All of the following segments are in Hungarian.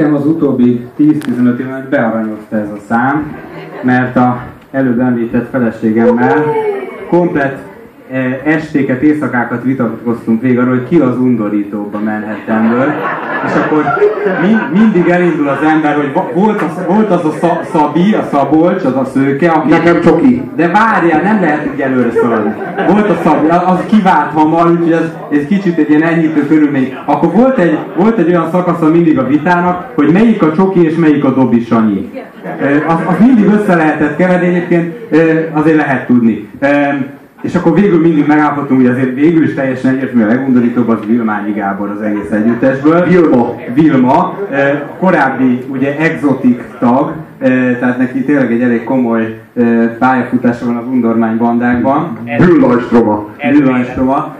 Nekem az utóbbi 10-15 évben bearanyozta ez a szám, mert a előbb említett feleségemmel komplet E, estéket, éjszakákat vitatkoztunk végig arról, hogy ki az undorítóbb a Manhattanből, és akkor mi, mindig elindul az ember, hogy volt az, volt az a szab, Szabi, a Szabolcs, az a szőke, aki... Nekem csoki. De várjál, nem lehet így előre szaladni. Volt a Szabi, az kivált hamar, úgyhogy ez, ez kicsit egy ilyen enyhítő körülmény. Akkor volt egy, volt egy olyan szakasza mindig a vitának, hogy melyik a csoki és melyik a dobi Sanyi. E, az, mindig össze lehetett keverni, egyébként azért lehet tudni. És akkor végül mindig megállapodtunk, hogy azért végül is teljesen egyértelmű a legundorítóbb az Vilmányi Gábor az egész együttesből. Vilma. Vilma, eh, korábbi ugye exotik tag, eh, tehát neki tényleg egy elég komoly eh, pályafutása van az undormány bandákban. Büllanstroma. Büllanstroma.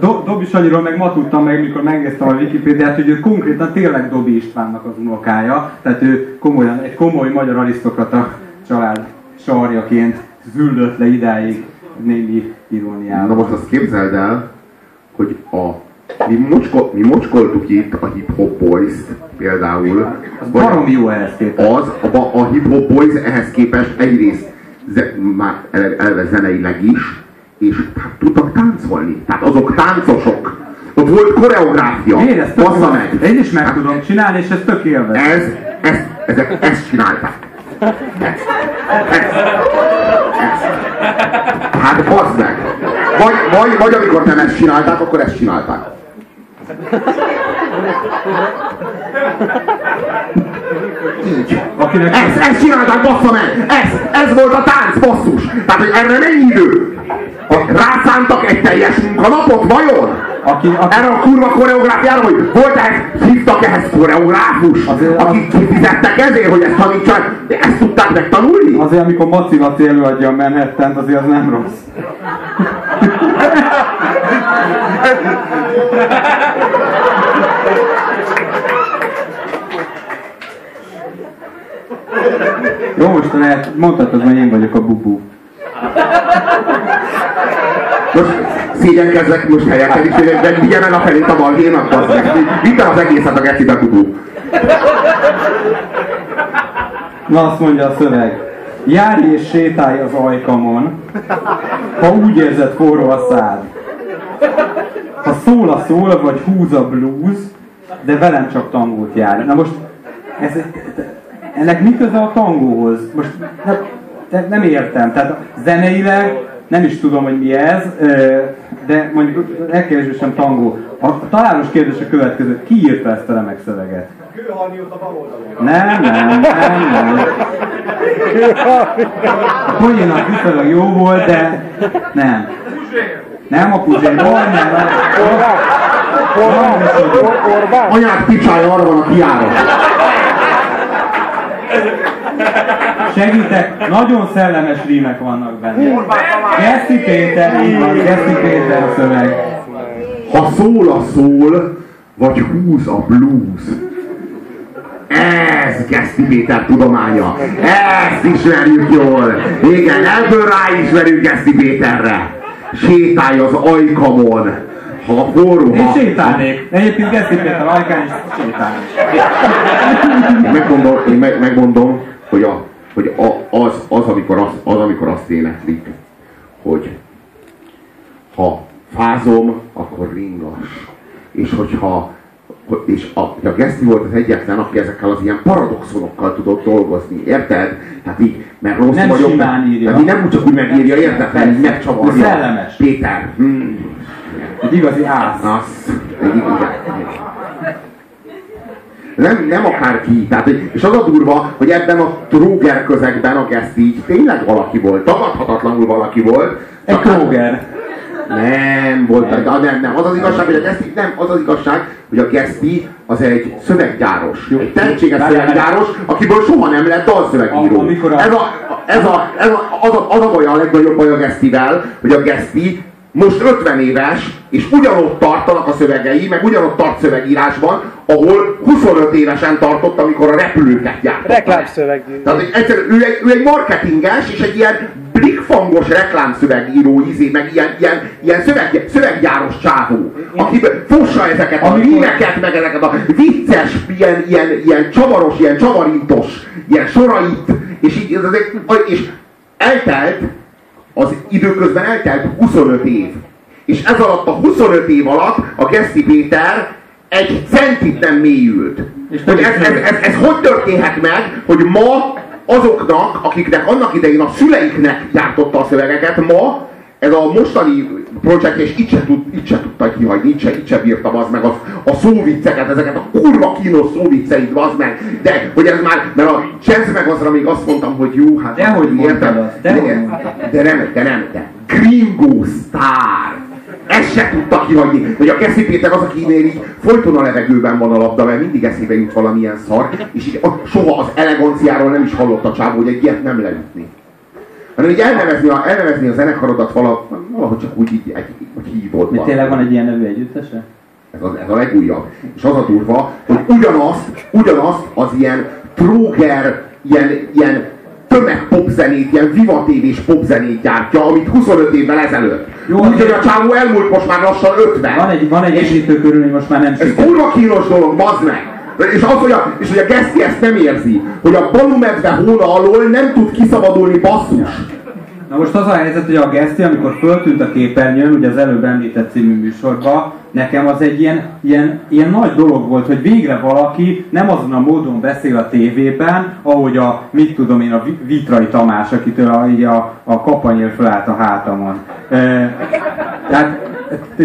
Do- Dobi Sanyiról meg ma tudtam meg, mikor megnéztem a Wikipédiát, hogy ő konkrétan tényleg Dobi Istvánnak az unokája, tehát ő komolyan, egy komoly magyar arisztokrata család sarjaként züldött le idáig némi iróniával. Na most azt képzeld el, hogy a mi, mocskol, mi mocskoltuk itt a Hip Hop Boys-t például. Az barom jó ehhez képest. Az, a, a Hip Hop Boys ehhez képest egyrészt ze, már eleve zeneileg is, és hát tudtak táncolni. Tehát azok táncosok. Ott volt koreográfia. Én ezt Bassza meg. Én is meg hát, tudom csinálni, és ez tök élvező. Ez, ez, ezek ezt csinálták. Ezt. Ezt. Ezt. Hát bazd meg! Vagy, vagy, vagy amikor nem ezt csinálták, akkor ezt csinálták. Akinek ezt, ezt csinálták, bassza meg! Ez, ez volt a tánc, basszus! Tehát, hogy erre mennyi idő? Rászántak egy teljes munkanapot, vajon? Aki, aki... Erre a kurva koreográfiára, hogy volt ehhez, hívtak ehhez koreográfus, azért, akik az... kifizettek ezért, hogy ezt tanítsák, de ezt tudták megtanulni? Azért, amikor Maci Maci előadja a manhattan azért az nem rossz. Jó, most lehet, mondhatod, hogy én vagyok a bubu. Most szégyenkezzek, most helyeken is, de vigyem el a felét a balhénak, az Vittem az egészet a gecibe bubu. Na azt mondja a szöveg. Járj és sétálj az ajkamon, ha úgy érzed forró a szád. Ha szól a szól, vagy húz a blues, de velem csak tangót jár. Na most, ez, ennek mi köze a tangóhoz? Most nem, nem értem. Tehát zeneileg nem is tudom, hogy mi ez, de mondjuk legkevésbé tangó. A találós kérdés a következő. Ki írta ezt a remek szöveget? Nem, nem, nem, nem. A viszonylag jó volt, de nem. Nem a Puzsér, majdnem. Anyák picsája arra van a kiára. Segítek, nagyon szellemes rímek vannak benne. Geszti Péter, így van, Geszti Péter a szöveg. Ha szól a szól, vagy húz a blues. Ez Geszti Péter tudománya. Ezt ismerjük jól. Igen, ebből ráismerjük Geszti Péterre. Sétálj az ajkamon. Ha forró, Én sétálnék. Egyébként Geszti Péter ajkán is sétálnék. Megmondom, én meg, megmondom hogy, a, hogy a, az, az, amikor az, az, amikor azt éneklik, hogy ha fázom, akkor ringas. És hogyha és a, a Geszti volt az egyetlen, aki ezekkel az ilyen paradoxonokkal tudott dolgozni, érted? Tehát így, mert rossz nem vagyok, simán írja. Tehát így nem csak úgy megírja, érted? Tehát így megcsavarja. Szellemes. Péter. Hmm. Egy igazi igen nem, nem akárki. Tehát, és az a durva, hogy ebben a tróger közegben a Geszti így tényleg valaki volt. Tagadhatatlanul valaki volt. Egy tróger. Nem, volt, nem. De nem, nem. Az az igazság, hogy a Geszti, nem, az az igazság, hogy a Geszti az egy szöveggyáros. Jó, egy tehetséges szöveggyáros, akiből soha nem lett dalszövegíró. A, ez, a, ez, a, ez a, az, a, az a baj a legnagyobb baj a Gesztivel, hogy a Geszti most 50 éves, és ugyanott tartanak a szövegei, meg ugyanott tart szövegírásban, ahol 25 évesen tartott, amikor a repülőket gyártott. Reklámszöveg. Tehát egy, egyszerűen, ő, egy, ő egy marketinges, és egy ilyen blikfangos reklámszövegíró izé, meg ilyen, ilyen, ilyen szöveg, szöveggyáros csávó, aki fossa ezeket a míneket, meg ezeket a vicces, ilyen, ilyen, ilyen csavaros, ilyen csavarintos, ilyen sorait, és így, és eltelt, az időközben eltelt 25 év. És ez alatt a 25 év alatt a Geszti Péter egy centit nem mélyült. És hogy ez, ez, ez, ez hogy történhet meg, hogy ma azoknak, akiknek annak idején a szüleiknek gyártotta a szövegeket, ma ez a mostani projekt, és itt se, tud, itt se tudta kihagyni, itt se, itt se bírtam az meg a, a szóvicceket, ezeket a kurva kínos szóvicceit, az meg. De, hogy ez már, mert a Chance meg azra még azt mondtam, hogy jó, hát... De hogy értem, de, de, de, de, nem, de nem, de Gringo Star ezt se tudta kihagyni, hogy a Keszi Péter az, akinél így folyton a levegőben van a labda, mert mindig eszébe jut valamilyen szar, és így soha az eleganciáról nem is hallott a csávó, hogy egy ilyet nem leütni. Hanem így elnevezni a, elnevezni a zenekarodat valahogy csak úgy így, egy, egy hívott. Mi tényleg van egy ilyen nevű együttese? Ez, az, ez a legújabb. És az a durva, hogy ugyanazt, ugyanazt az ilyen tróger, ilyen, ilyen tömegpopzenét, ilyen vivatévés popzenét gyártja, amit 25 évvel ezelőtt. Jó, Úgyhogy a csávó elmúlt most már lassan 50. Van egy, van egy építő körül, hogy most már nem Ez kurva kínos dolog, bazd meg! És az, hogy a, és hogy a Geszti ezt nem érzi, hogy a balumedve hóna alól nem tud kiszabadulni basszus. Na most az a helyzet, hogy a Geszti, amikor föltűnt a képernyőn, ugye az előbb említett című műsorba, nekem az egy ilyen, ilyen, ilyen nagy dolog volt, hogy végre valaki nem azon a módon beszél a tévében, ahogy a, mit tudom én, a Vitrai Tamás, akitől a, a, a kapanyér felállt a hátamon. E, tehát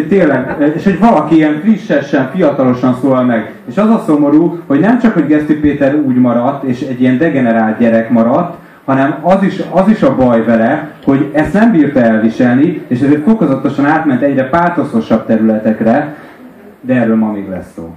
tényleg, és hogy valaki ilyen frissesen, fiatalosan szól meg. És az a szomorú, hogy nem csak, hogy Geszti Péter úgy maradt, és egy ilyen degenerált gyerek maradt, hanem az is, az is a baj vele, hogy ezt nem bírta elviselni, és ezért fokozatosan átment egyre pártoszosabb területekre, de erről ma még lesz szó.